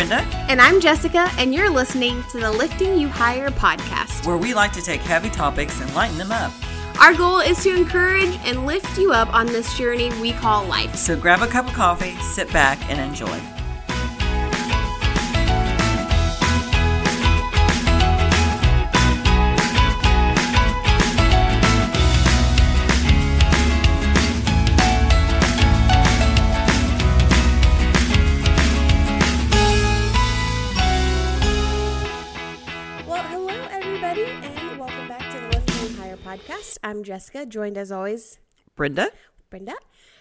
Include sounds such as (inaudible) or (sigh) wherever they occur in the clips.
Brenda, And I'm Jessica, and you're listening to the Lifting You Higher podcast. where we like to take heavy topics and lighten them up. Our goal is to encourage and lift you up on this journey we call life. So grab a cup of coffee, sit back, and enjoy. I'm Jessica, joined as always Brenda? Brenda.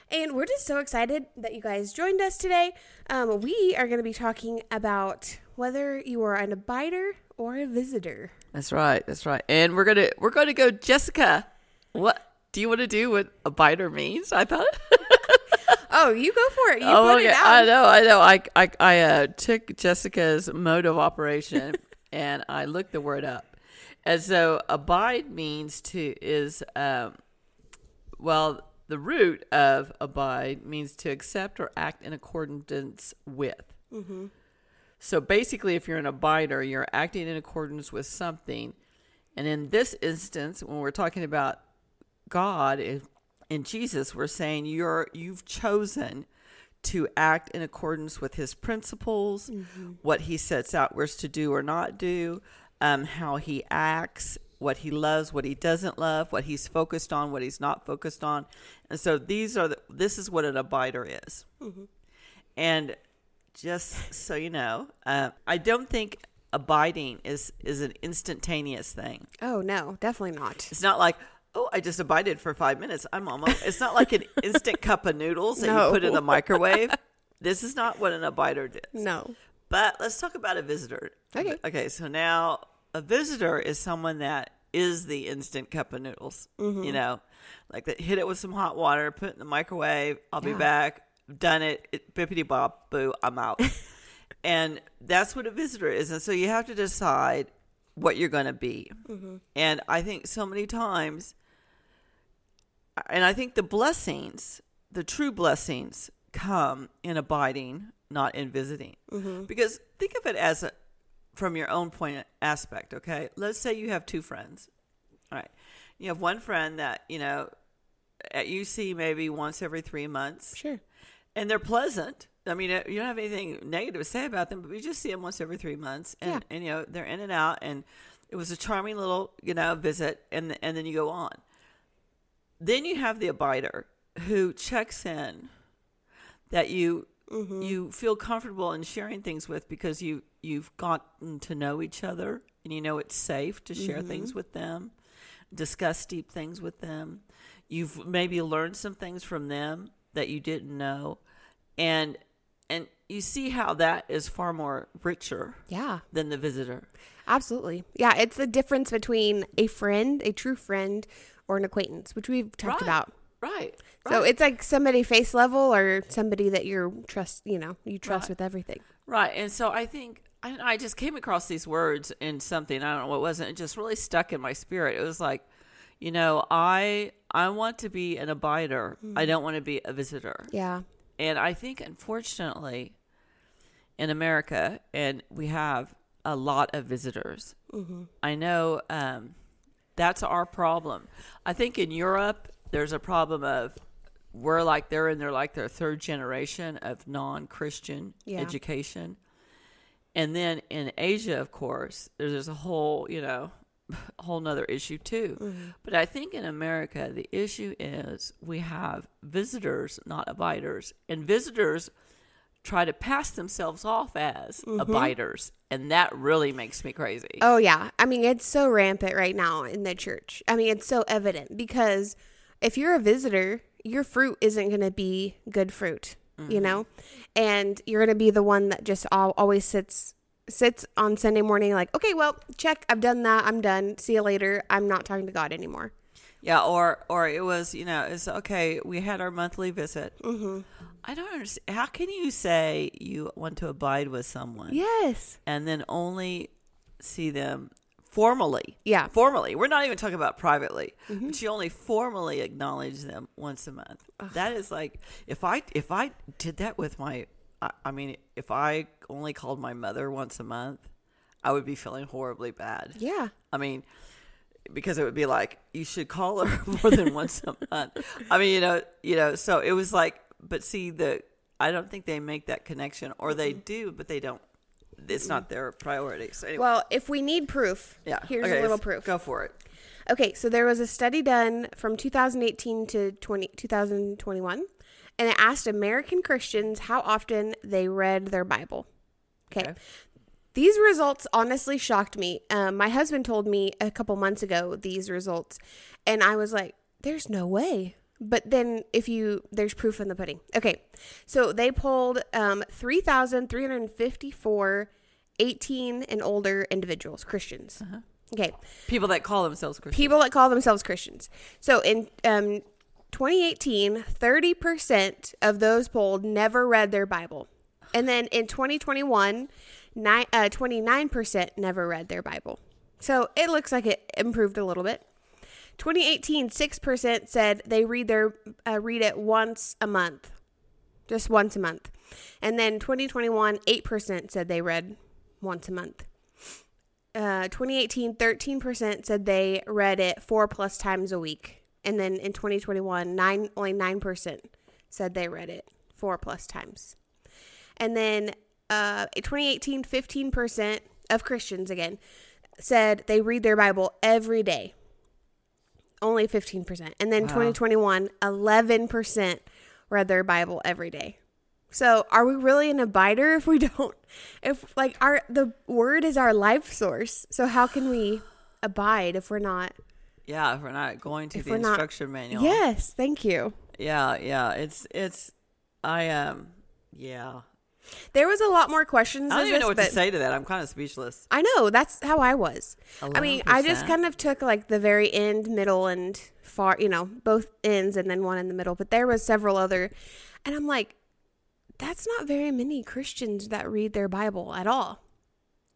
And we're just so excited that you guys joined us today. Um, we are going to be talking about whether you are an abider or a visitor. That's right. That's right. And we're gonna we're gonna go, Jessica. What do you want to do? What abider means? I thought. (laughs) Oh, you go for it. You oh, put it out. I know. I know. I I I uh, took Jessica's mode of operation (laughs) and I looked the word up. And so abide means to is um, well the root of abide means to accept or act in accordance with. So basically, if you're an abider, you're acting in accordance with something. And in this instance, when we're talking about God in Jesus, we're saying you're you've chosen to act in accordance with His principles, what He sets out we're to do or not do, um, how He acts, what He loves, what He doesn't love, what He's focused on, what He's not focused on. And so these are the, this is what an abider is. And just so you know, uh, I don't think abiding is is an instantaneous thing. Oh, no, definitely not. It's not like oh, I just abided for five minutes. I'm almost. It's not like an (laughs) instant cup of noodles that No. you put in the microwave. (laughs) This is not what an abider does. No. But let's talk about a visitor. Okay. Okay. So now a visitor is someone that is the instant cup of noodles. Mm-hmm. You know, like that. Hit it with some hot water, put it in the microwave. I'll be back. Done it. it bippity bop boo. I'm out. (laughs) and that's what a visitor is. And so you have to decide what you're going to be. Mm-hmm. And I think so many times, and I think the blessings, the true blessings, come in abiding, not in visiting. Because think of it as a, from your own point of aspect, okay? Let's say you have two friends. All right. You have one friend that, you know, at UC maybe once every three months Sure. and they're pleasant. I mean, you don't have anything negative to say about them, but we just see them once every three months, and, Yeah. and you know they're in and out, and it was a charming little you know visit, and and then you go on. Then you have the abider who checks in that you mm-hmm. you feel comfortable in sharing things with because you you've gotten to know each other and you know it's safe to share mm-hmm. things with them, discuss deep things with them. You've maybe learned some things from them that you didn't know, and and you see how that is far more richer Yeah. than the visitor. Absolutely. Yeah, it's the difference between a friend, a true friend, or an acquaintance, which we've talked Right. about. Right. So right. it's like somebody face level or somebody that you're trust, you know, you trust Right. with everything. Right. And so I think I, I just came across these words in something, I don't know what it was, and it just really stuck in my spirit. It was like, you know, I I want to be an abider. I don't want to be a visitor. Yeah. And I think unfortunately in America and we have a lot of visitors. I know um, that's our problem. I think in Europe there's a problem of we're like they're in their like their third generation of non-Christian Yeah. education. And then in Asia, of course, there's, there's a whole, you know, (laughs) whole nother issue too. Mm-hmm. But I think in America, the issue is we have visitors, not abiders. And visitors try to pass themselves off as mm-hmm. abiders. And that really makes me crazy. Oh yeah. I mean, it's so rampant right now in the church. I mean, it's so evident because if you're a visitor, your fruit isn't going to be good fruit, you know? And you're going to be the one that just al- always sits sits on Sunday morning like, "Okay, well, check, I've done that. I'm done. See you later. I'm not talking to God anymore." Yeah, or or it was you know it's okay. We had our monthly visit. Mm-hmm. I don't understand. How can you say you want to abide with someone Yes. and then only see them formally? Yeah. formally. We're not even talking about privately. Mm-hmm. But you only formally acknowledged them once a month. That is like if I if I did that with my. I, I mean, if I only called my mother once a month, I would be feeling horribly bad. Yeah. I mean, because it would be like you should call her (laughs) more than once a month. I mean, you know, you know. So it was like, but see, the I don't think they make that connection, or they mm-hmm. do, but they don't. It's not their priority. So anyway, Well, if we need proof, yeah. here's Okay, a little proof. Go for it. Okay, so there was a study done from 2018 to 20, 2021, and it asked American Christians how often they read their Bible. Okay. Okay. These results honestly shocked me. Um, my husband told me a couple months ago these results, and I was like, there's no way. But then, if you, there's proof in the pudding. Okay, so they polled um, 3,354 18 and older individuals, Christians. Okay, People that call themselves Christians. people that call themselves Christians. So in um, 2018, 30% of those polled never read their Bible. And then in 2021, ni- uh, 29% never read their Bible. So it looks like it improved a little bit. 2018, 6% said they read their uh, read it once a month. Just once a month. And then 2021, 8% said they read once a month uh, 2018, 13% said they read it four plus times a week. And then in 2021, nine, only 9% said they read it four plus times. And then uh, in 2018, 15% of Christians, again, said they read their Bible every day. Only 15%. And then Wow. 2021, 11% read their Bible every day. So, are we really an abider if we (laughs) don't? If like our the word is our life source, so how can we (sighs) abide if we're not? yeah, if we're not going to the we're not- instruction manual. Yes, thank you. Yeah, yeah. It's it's I um yeah. There was a lot more questions. I don't even know what to say to that. I'm kind of speechless. I know that's how I was. I mean, I just kind of took like the very end, middle, and far, you know, both ends, and then one in the middle. But there was several other, and I'm like, that's not very many Christians that read their Bible at all.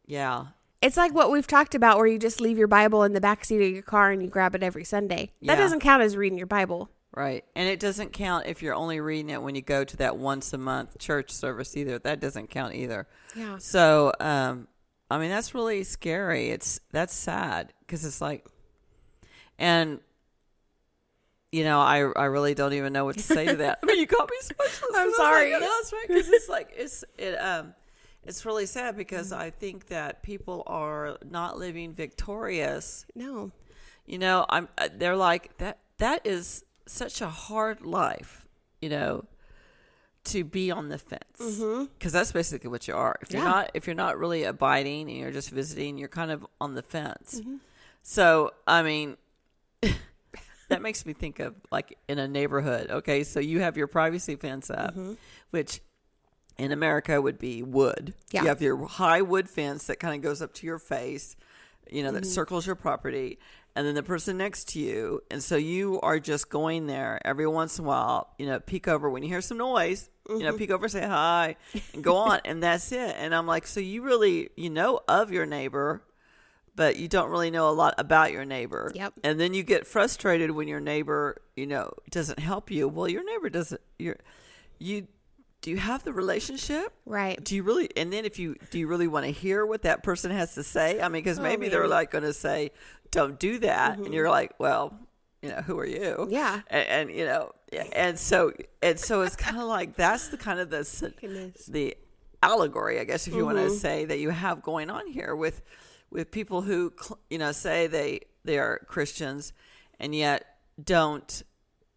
Yeah. It's like what we've talked about, where you just leave your Bible in the back seat of your car and you grab it every Sunday. That doesn't count as reading your Bible. Right. And it doesn't count if you're only reading it when you go to that once a month church service either. That doesn't count either. Yeah. So, um, I mean, that's really scary. It's that's sad because it's like, and you know, I I really don't even know what to say to that. (laughs) I mean, you got me speechless. I'm sorry. Like, no, that's right. Because it's like it's it um, it's really sad because I think that people are not living victorious No. you know i'm uh, they're like that that is such a hard life you know to be on the fence because that's basically what you are if you're Mm-hmm. Not if you're not really abiding and you're just visiting you're kind of on the fence Mm-hmm. so i mean that makes me think of like in a neighborhood okay so you have your privacy fence up Mm-hmm. which in America would be wood. Yeah. You have your high wood fence that kind of goes up to your face, you know, Mm-hmm. that circles your property, and then the person next to you. And so you are just going there every once in a while, you know, peek over when you hear some noise, you Mm-hmm. know, peek over, say hi, and go on. and that's it. And I'm like, so you really, you know, of your neighbor, but you don't really know a lot about your neighbor. Yep. And then you get frustrated when your neighbor, you know, doesn't help you. Well, your neighbor doesn't. You're, you do you have the relationship? Right. Do you really? And then if you do, you really want to hear what that person has to say? I mean, because maybe they're like going to say, "Don't do that," and you're like, "Well, you know, who are you?" Yeah. And, and you know, and so and so it's kind of like that's the kind of the Goodness. the allegory, I guess, if you want Mm-hmm. to say that you have going on here with with people who you know say they they are Christians and yet don't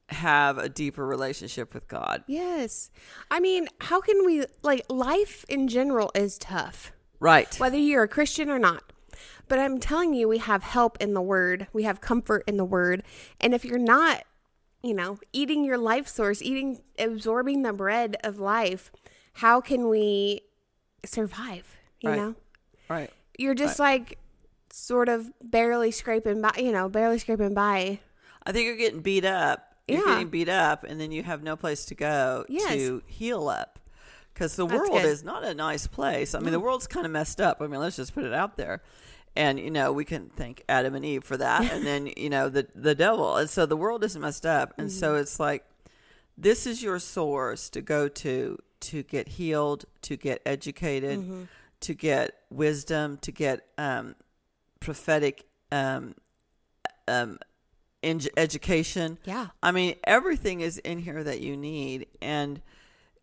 have a deeper relationship with God. Yes. I mean, how can we like life in general is tough, Right. whether you're a Christian or not. But I'm telling you, we have help in the word. We have comfort in the word. And if you're not, you know, eating your life source, eating, absorbing the bread of life, how can we survive? You Right. know, Right. You're just like sort of barely scraping by, you know, barely scraping by. I think you're getting beat up. You're Yeah. getting beat up, and then you have no place to go Yes. to heal up. Because the That's world good. is not a nice place. I mean, the world's kind of messed up. I mean, let's just put it out there. And you know, we can thank Adam and Eve for that, and then you know the the devil. And so the world is messed up, and so Mm-hmm. it's like this is your source to go to to get healed, to get educated, Mm-hmm. To get wisdom, to get um, prophetic um, um, in- education. Yeah. I mean, everything is in here that you need, and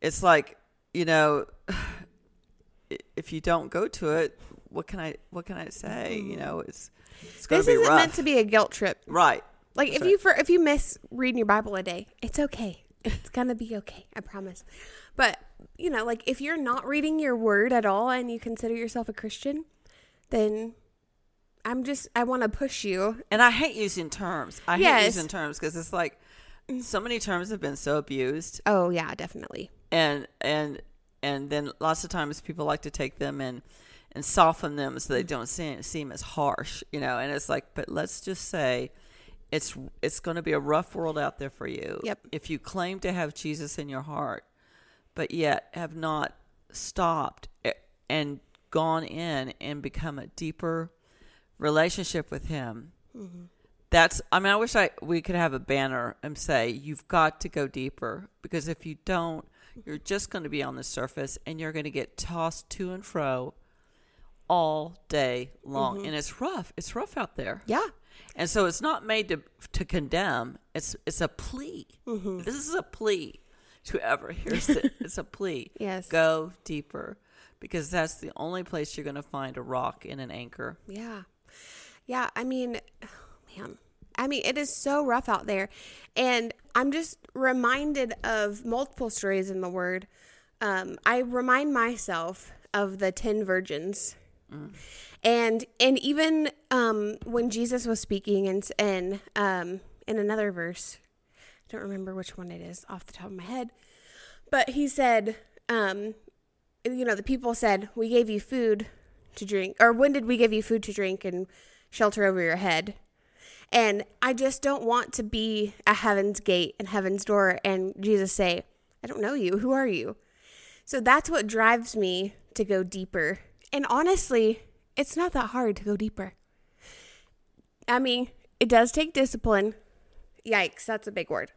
it's like you know, (sighs) if you don't go to it, what can I what can I say? You know, it's it's This isn't rough, meant to be a guilt trip. right? Like if That's you for if you miss reading your Bible a day, it's okay. It's gonna be okay. I promise. But you know, like if you're not reading your word at all and you consider yourself a Christian, then I'm just I want to push you. And I hate using terms. I hate using terms because it's like so many terms have been so abused, Oh yeah, definitely. and and and then lots of times people like to take them and and soften them so they mm. don't seem seem as harsh, you know. And it's like, but let's just say. It's it's going to be a rough world out there for you. Yep. If you claim to have Jesus in your heart, but yet have not stopped and gone in and become a deeper relationship with Him, mm-hmm. that's. I mean, I wish I we could have a banner and say you've got to go deeper because if you don't, you're just going to be on the surface and you're going to get tossed to and fro all day long, mm-hmm. and it's rough. It's rough out there. Yeah. And so it's not made to to condemn. It's it's a plea. Mm-hmm. This is a plea to ever hears (laughs) it. It's a plea. Yes. Go deeper because that's the only place you're going to find a rock and an anchor. Yeah. Yeah. I mean, (sighs) man, I mean, it is so rough out there. And I'm just reminded of multiple stories in the Word. Um, I remind myself of the 10 virgins. And and even um, when Jesus was speaking in in um, in another verse, I don't remember which one it is off the top of my head, but he said, um, you know, the people said, "We gave you food to drink, or when did we give you food to drink and shelter over your head?" And I just don't want to be at heaven's gate and heaven's door and Jesus say, I don't know you. Who are you? So that's what drives me to go deeper. And honestly, it's not that hard to go deeper. I mean, it does take discipline. Yikes, that's a big word.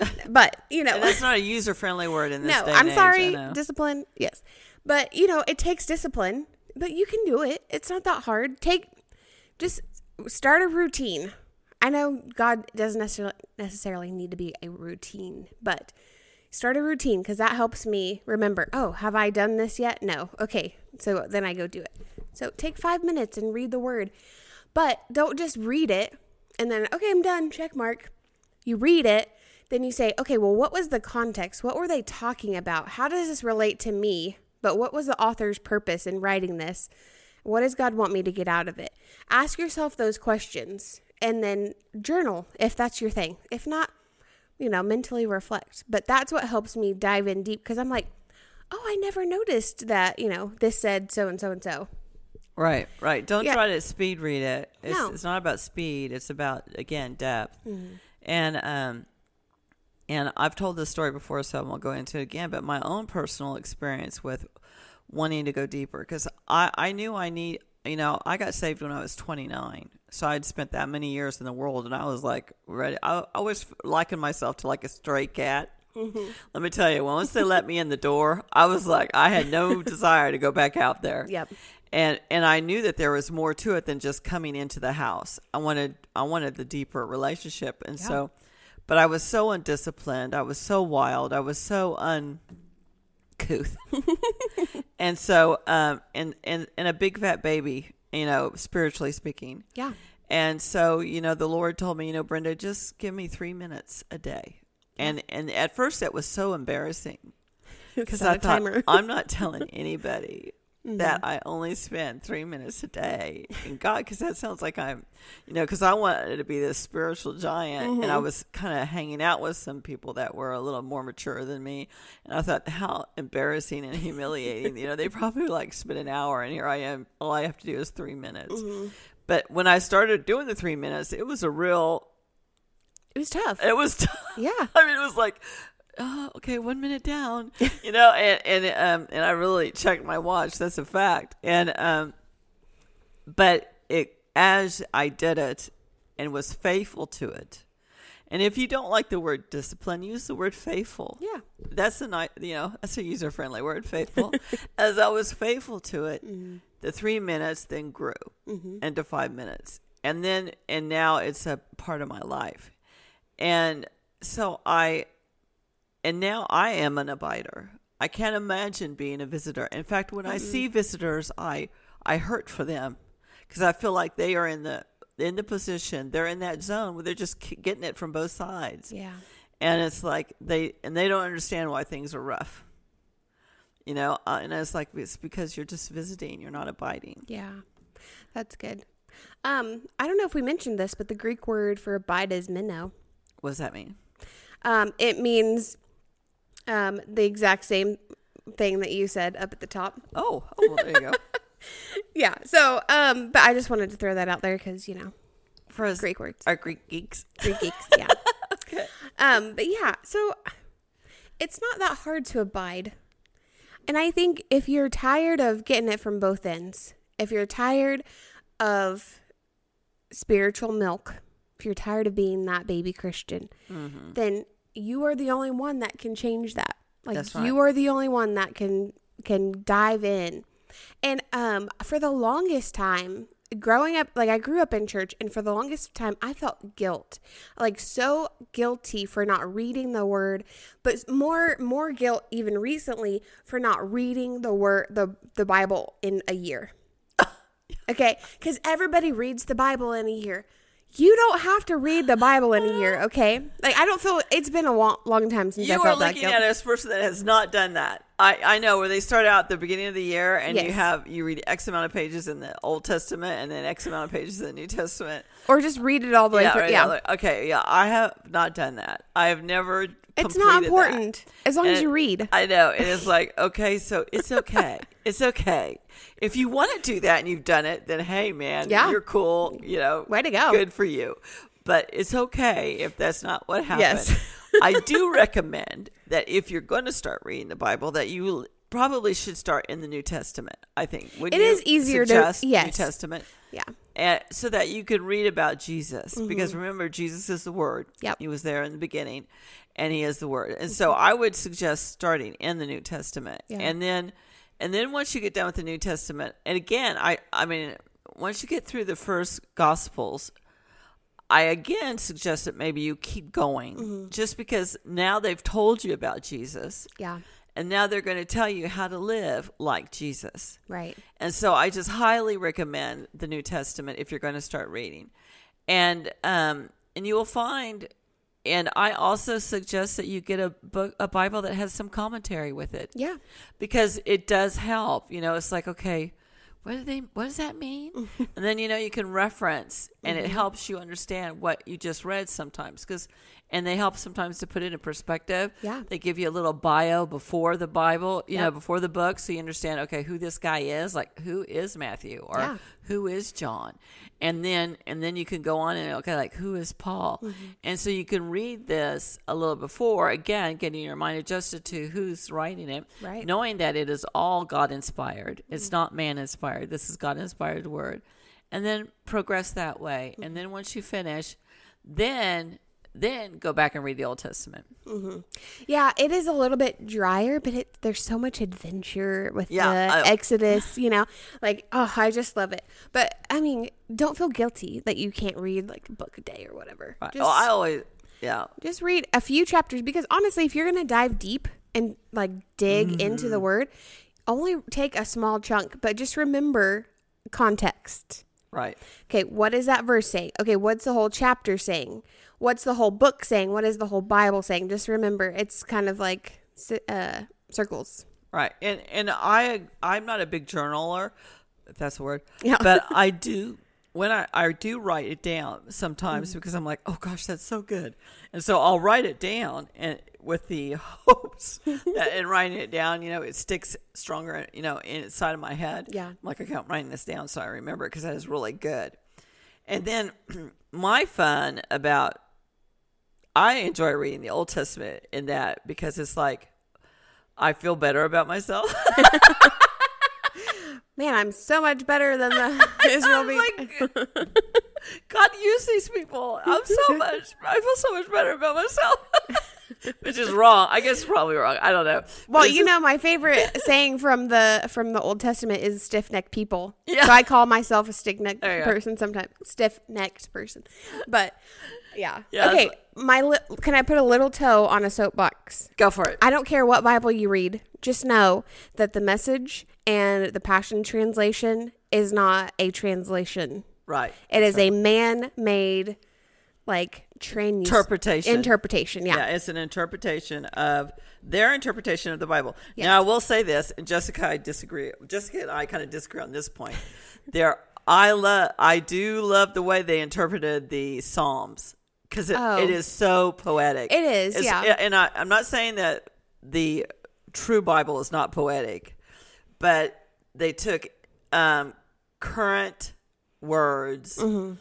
(laughs) But, you know, that's not a user friendly word in this no, I'm age, sorry. Discipline, yes. But, you know, it takes discipline, but you can do it. It's not that hard. Take, just start a routine. I know God doesn't necessarily necessarily need to be a routine, but start a routine because that helps me remember. Oh, have I done this yet? No. Okay, so then I go do it. So take five minutes and read the word, but don't just read it and then okay, I'm done. Check mark. You read it, then you say, okay, well, what was the context? What were they talking about? How does this relate to me? But what was the author's purpose in writing this? What does God want me to get out of it? Ask yourself those questions and then journal if that's your thing. If not, you know, mentally reflect. But that's what helps me dive in deep because I'm like, oh, I never noticed that, you know, this said so and so and so. Right, right. Don't Yeah. try to speed read it. It's, No. it's not about speed. It's about again depth. Mm-hmm. And um, and I've told this story before, so I won't go into it again. But my own personal experience with wanting to go deeper, because I I knew I need. You know, I got saved when I was 29, so I'd spent that many years in the world, and I was like ready. I, I was liking myself to like a stray cat. Let me tell you, once they let me in the door, I was like, I had no (laughs) desire to go back out there Yep. and and I knew that there was more to it than just coming into the house. I wanted I wanted the deeper relationship, and so, but I was so undisciplined. I was so wild. I was so uncouth, (laughs) and so um and and and a big fat baby, you know, spiritually speaking. Yeah. And so, you know, the Lord told me, you know, Brenda, just give me three minutes a day. And and at first that was so embarrassing (laughs) because I thought. I'm not (laughs) telling anybody Mm-hmm. that I only spend three minutes a day in God because that sounds like I'm, you know, because I wanted to be this spiritual giant, and Mm-hmm. I was kind of hanging out with some people that were a little more mature than me, and I thought how embarrassing and humiliating. you know, they probably like spend an hour, and here I am. All I have to do is three minutes. Mm-hmm. But when I started doing the three minutes, it was a real. It was tough. It was. (laughs) Tough. Yeah. I mean, it was like, oh, okay, one minute down, (laughs) you know, and and um, and I really checked my watch. That's a fact. And um, but it as I did it and was faithful to it, And if you don't like the word discipline, use the word faithful. Yeah. That's a nice, you know, that's a user friendly word, faithful. (laughs) As I was faithful to it, the three minutes then grew into five minutes. And then, and now it's a part of my life. And so I, and now I am an abider. I can't imagine being a visitor. In fact, when I see visitors, I, I hurt for them because I feel like they are in the, in the position, they're in that zone where they're just getting it from both sides Yeah. and it's like they and they don't understand why things are rough you know uh, and it's like it's because you're just visiting you're not abiding Yeah. That's good. Um, I don't know if we mentioned this, but the Greek word for abide is meno. what does that mean Um, it means um, the exact same thing that you said up at the top. oh, oh well, there you go (laughs) Yeah. So, um, but I just wanted to throw that out there because you know for us Greek words, our greek geeks Greek geeks. (laughs) Yeah. Um, but yeah, so it's not that hard to abide, and I think if you're tired of getting it from both ends, if you're tired of spiritual milk, if you're tired of being that baby Christian, Mm-hmm. then you are the only one that can change that. Like right. you are the only one that can can dive in. And um for the longest time growing up like I grew up in church and for the longest time I felt guilt. Like so guilty for not reading the word, but more more guilt even recently for not reading the word the the Bible in a year. (laughs) Okay, because everybody reads the Bible in a year. You don't have to read the Bible in a year, uh. okay? Like I don't feel it's been a long, long time since I you are felt that looking guilt. at a person that has not done that I, I know where they start out at the beginning of the year and you have you read x amount of pages in the old testament and then x amount of pages in the new testament or just read it all the way yeah, through. right, yeah, okay yeah i have not done that i have never it's not completed that. important as long as you read. I know. It is like, okay, so it's okay. (laughs) it's okay. If you want to do that and you've done it, then hey, man, Yeah. you're cool. You know, Way to go. Good for you. But it's okay if that's not what happened. Yes. (laughs) I do recommend that if you're going to start reading the Bible, that you probably should start in the New Testament. I think Would It is easier to- suggest New. Testament Yeah, and so that you could read about Jesus because remember Jesus is the word. Mm-hmm. Yep. He was there in the beginning and he is the word. And so I would suggest starting in the New Testament. Yeah. And then and then once you get done with the New Testament, and again, I I mean once you get through the first gospels, I again suggest that maybe you keep going Mm-hmm. just because now they've told you about Jesus yeah, and now they're going to tell you how to live like Jesus. right. And so I just highly recommend the New Testament if you're going to start reading. And um and you will find and I also suggest that you get a book a Bible that has some commentary with it Yeah, because it does help. You know, it's like okay, what do they what does that mean? (laughs) and then you know you can reference and Mm-hmm. it helps you understand what you just read sometimes cuz and they help sometimes to put it in perspective. Yeah. They give you a little bio before the Bible, you know, before the book so you understand okay, who this guy is, like who is Matthew or Yeah. who is John? And then and then you can go on and okay, like who is Paul? Mm-hmm. And so you can read this a little before, again, getting your mind adjusted to who's writing it, Right. knowing that it is all God inspired. It's not man inspired. This is God inspired word. And then progress that way. And then once you finish, then then go back and read the Old Testament. yeah. It is a little bit drier, but it there's so much adventure with Yeah, the I- Exodus. You know, like oh, I just love it. But I mean, don't feel guilty that you can't read like a book a day or whatever. Right. Just, oh, I always yeah. just read a few chapters because honestly, if you're gonna dive deep and like dig into Mm-hmm. the word, only take a small chunk, but just remember context. Right. Okay, what does that verse say? Okay, what's the whole chapter saying? What's the whole book saying? What is the whole Bible saying? Just remember, it's kind of like uh, circles. Right. And and I I'm not a big journaler, if that's a word. Yeah. But I (laughs) do when I, I do write it down sometimes mm. because I'm like, oh gosh, that's so good. And so I'll write it down and with the (laughs) hopes that in writing it down, you know, it sticks stronger, you know, inside of my head. Yeah. I'm like, okay, I'm writing this down so I remember it because that is really good. And then (clears throat) my fun about I enjoy reading the Old Testament in that because it's like I feel better about myself. (laughs) Man, I'm so much better than the (laughs) (laughs) Israel. I'm like, (laughs) God use these people. I'm so much. I feel so much better about myself. Which is wrong. I guess probably wrong. I don't know. Well, you know, my favorite saying from the from the Old Testament is stiff necked people. Yeah. So I call myself a stiff necked go. person sometimes. Stiff necked person. But yeah. Yeah, okay. My li- can I put a little toe on a soapbox? go for it. I don't care what Bible you read. Just know that the message and the Passion Translation is not a translation. right. It is a man made like trans Interpretation. Interpretation, yeah. Yeah, it's an interpretation of their interpretation of the Bible. Yes. Now, I will say this, and Jessica, I disagree. Jessica and I kind of disagree on this point. There, I love, I do love the way they interpreted the Psalms because it, Oh. it is so poetic. It is, It's- yeah. And I, I'm not saying that the true Bible is not poetic, but they took um, current words. Mm-hmm.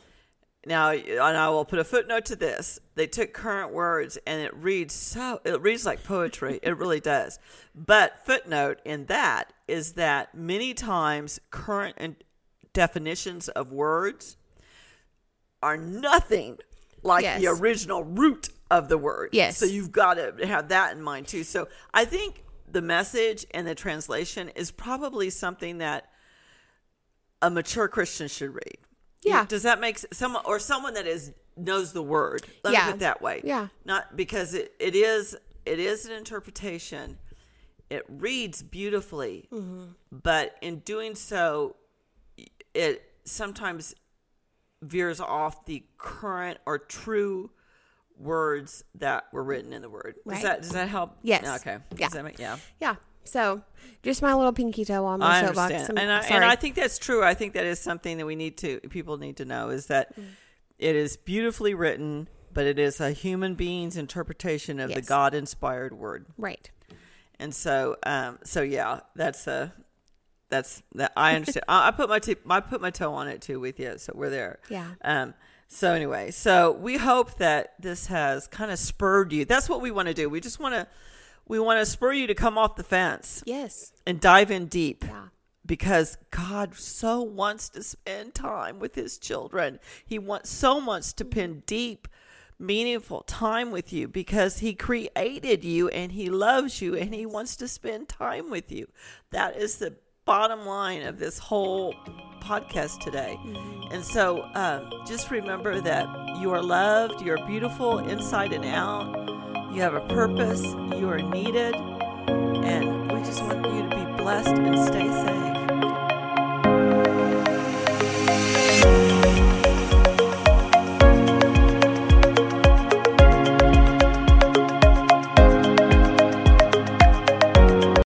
Now, and I will put a footnote to this. They took current words and it reads so, it reads like poetry. it really does. But footnote in that is that many times current and definitions of words are nothing like the original root of the word. Yes. So you've got to have that in mind too. So I think the message and the translation is probably something that a mature Christian should read. Yeah. Does that make someone or someone that is knows the word? Let me Yeah. put it that way. Yeah. Not because it, it is it is an interpretation. It reads beautifully, Mm-hmm. but in doing so, it sometimes veers off the current or true words that were written in the word. Does Right. that does that help? Yes. Okay. Does Yeah. make, yeah. Yeah. So just my little pinky toe on my I soapbox. and I, and I think that's true. I think that is something that we need to people need to know is that Mm. it is beautifully written, but it is a human being's interpretation of the God inspired word. right. And so, um, so yeah, that's a that's that I understand. I, I put my t- I put my toe on it too with you, so we're there. Yeah. Um. So anyway, so we hope that this has kind of spurred you. That's what we want to do. We just want to we want to spur you to come off the fence Yes. and dive in deep Yeah. because God so wants to spend time with his children. He wants so much to spend deep, meaningful time with you because he created you and he loves you and he wants to spend time with you. That is the bottom line of this whole podcast today. And so um, just remember that you are loved, you are beautiful inside and out. You have a purpose, you are needed, and we just want you to be blessed and stay safe.